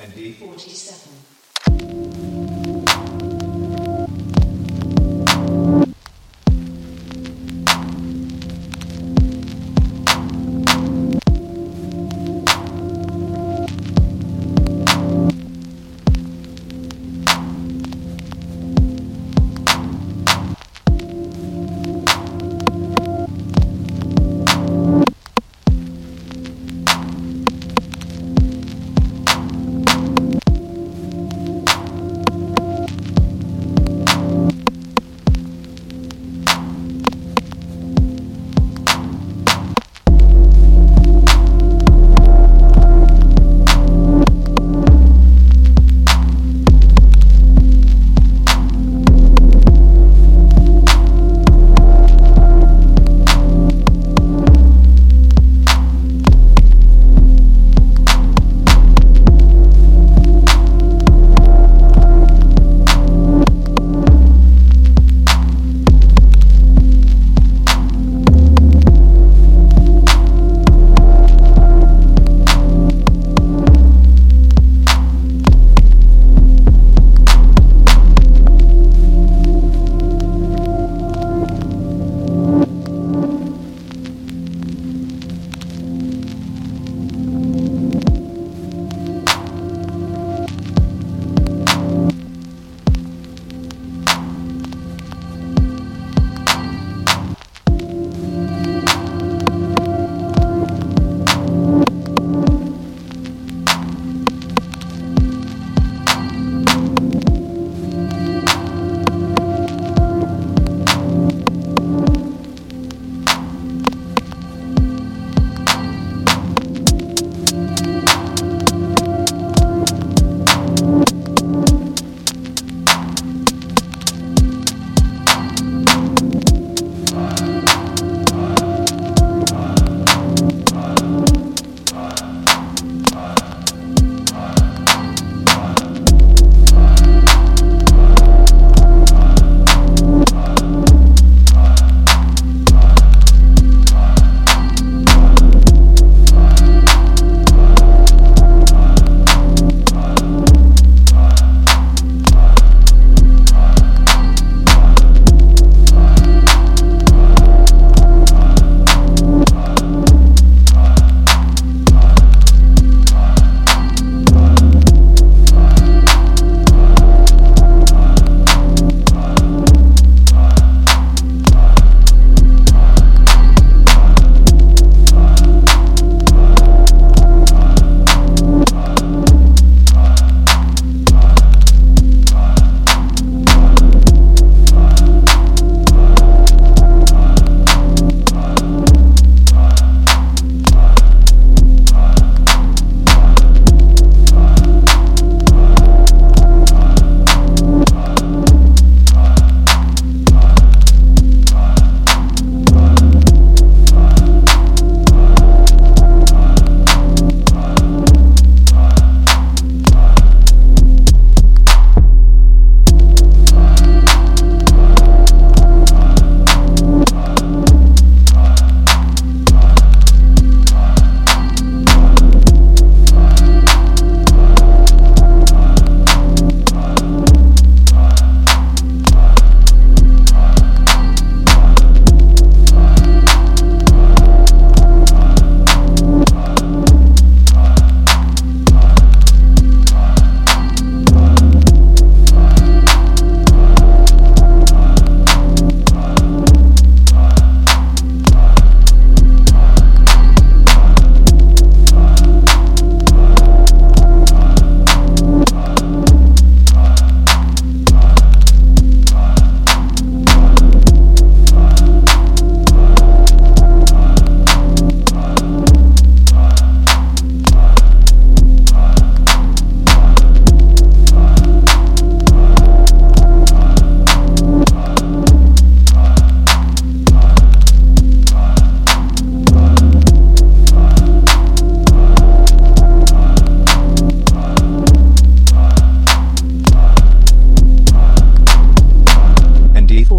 And D? 47.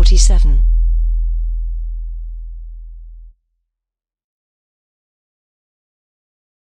47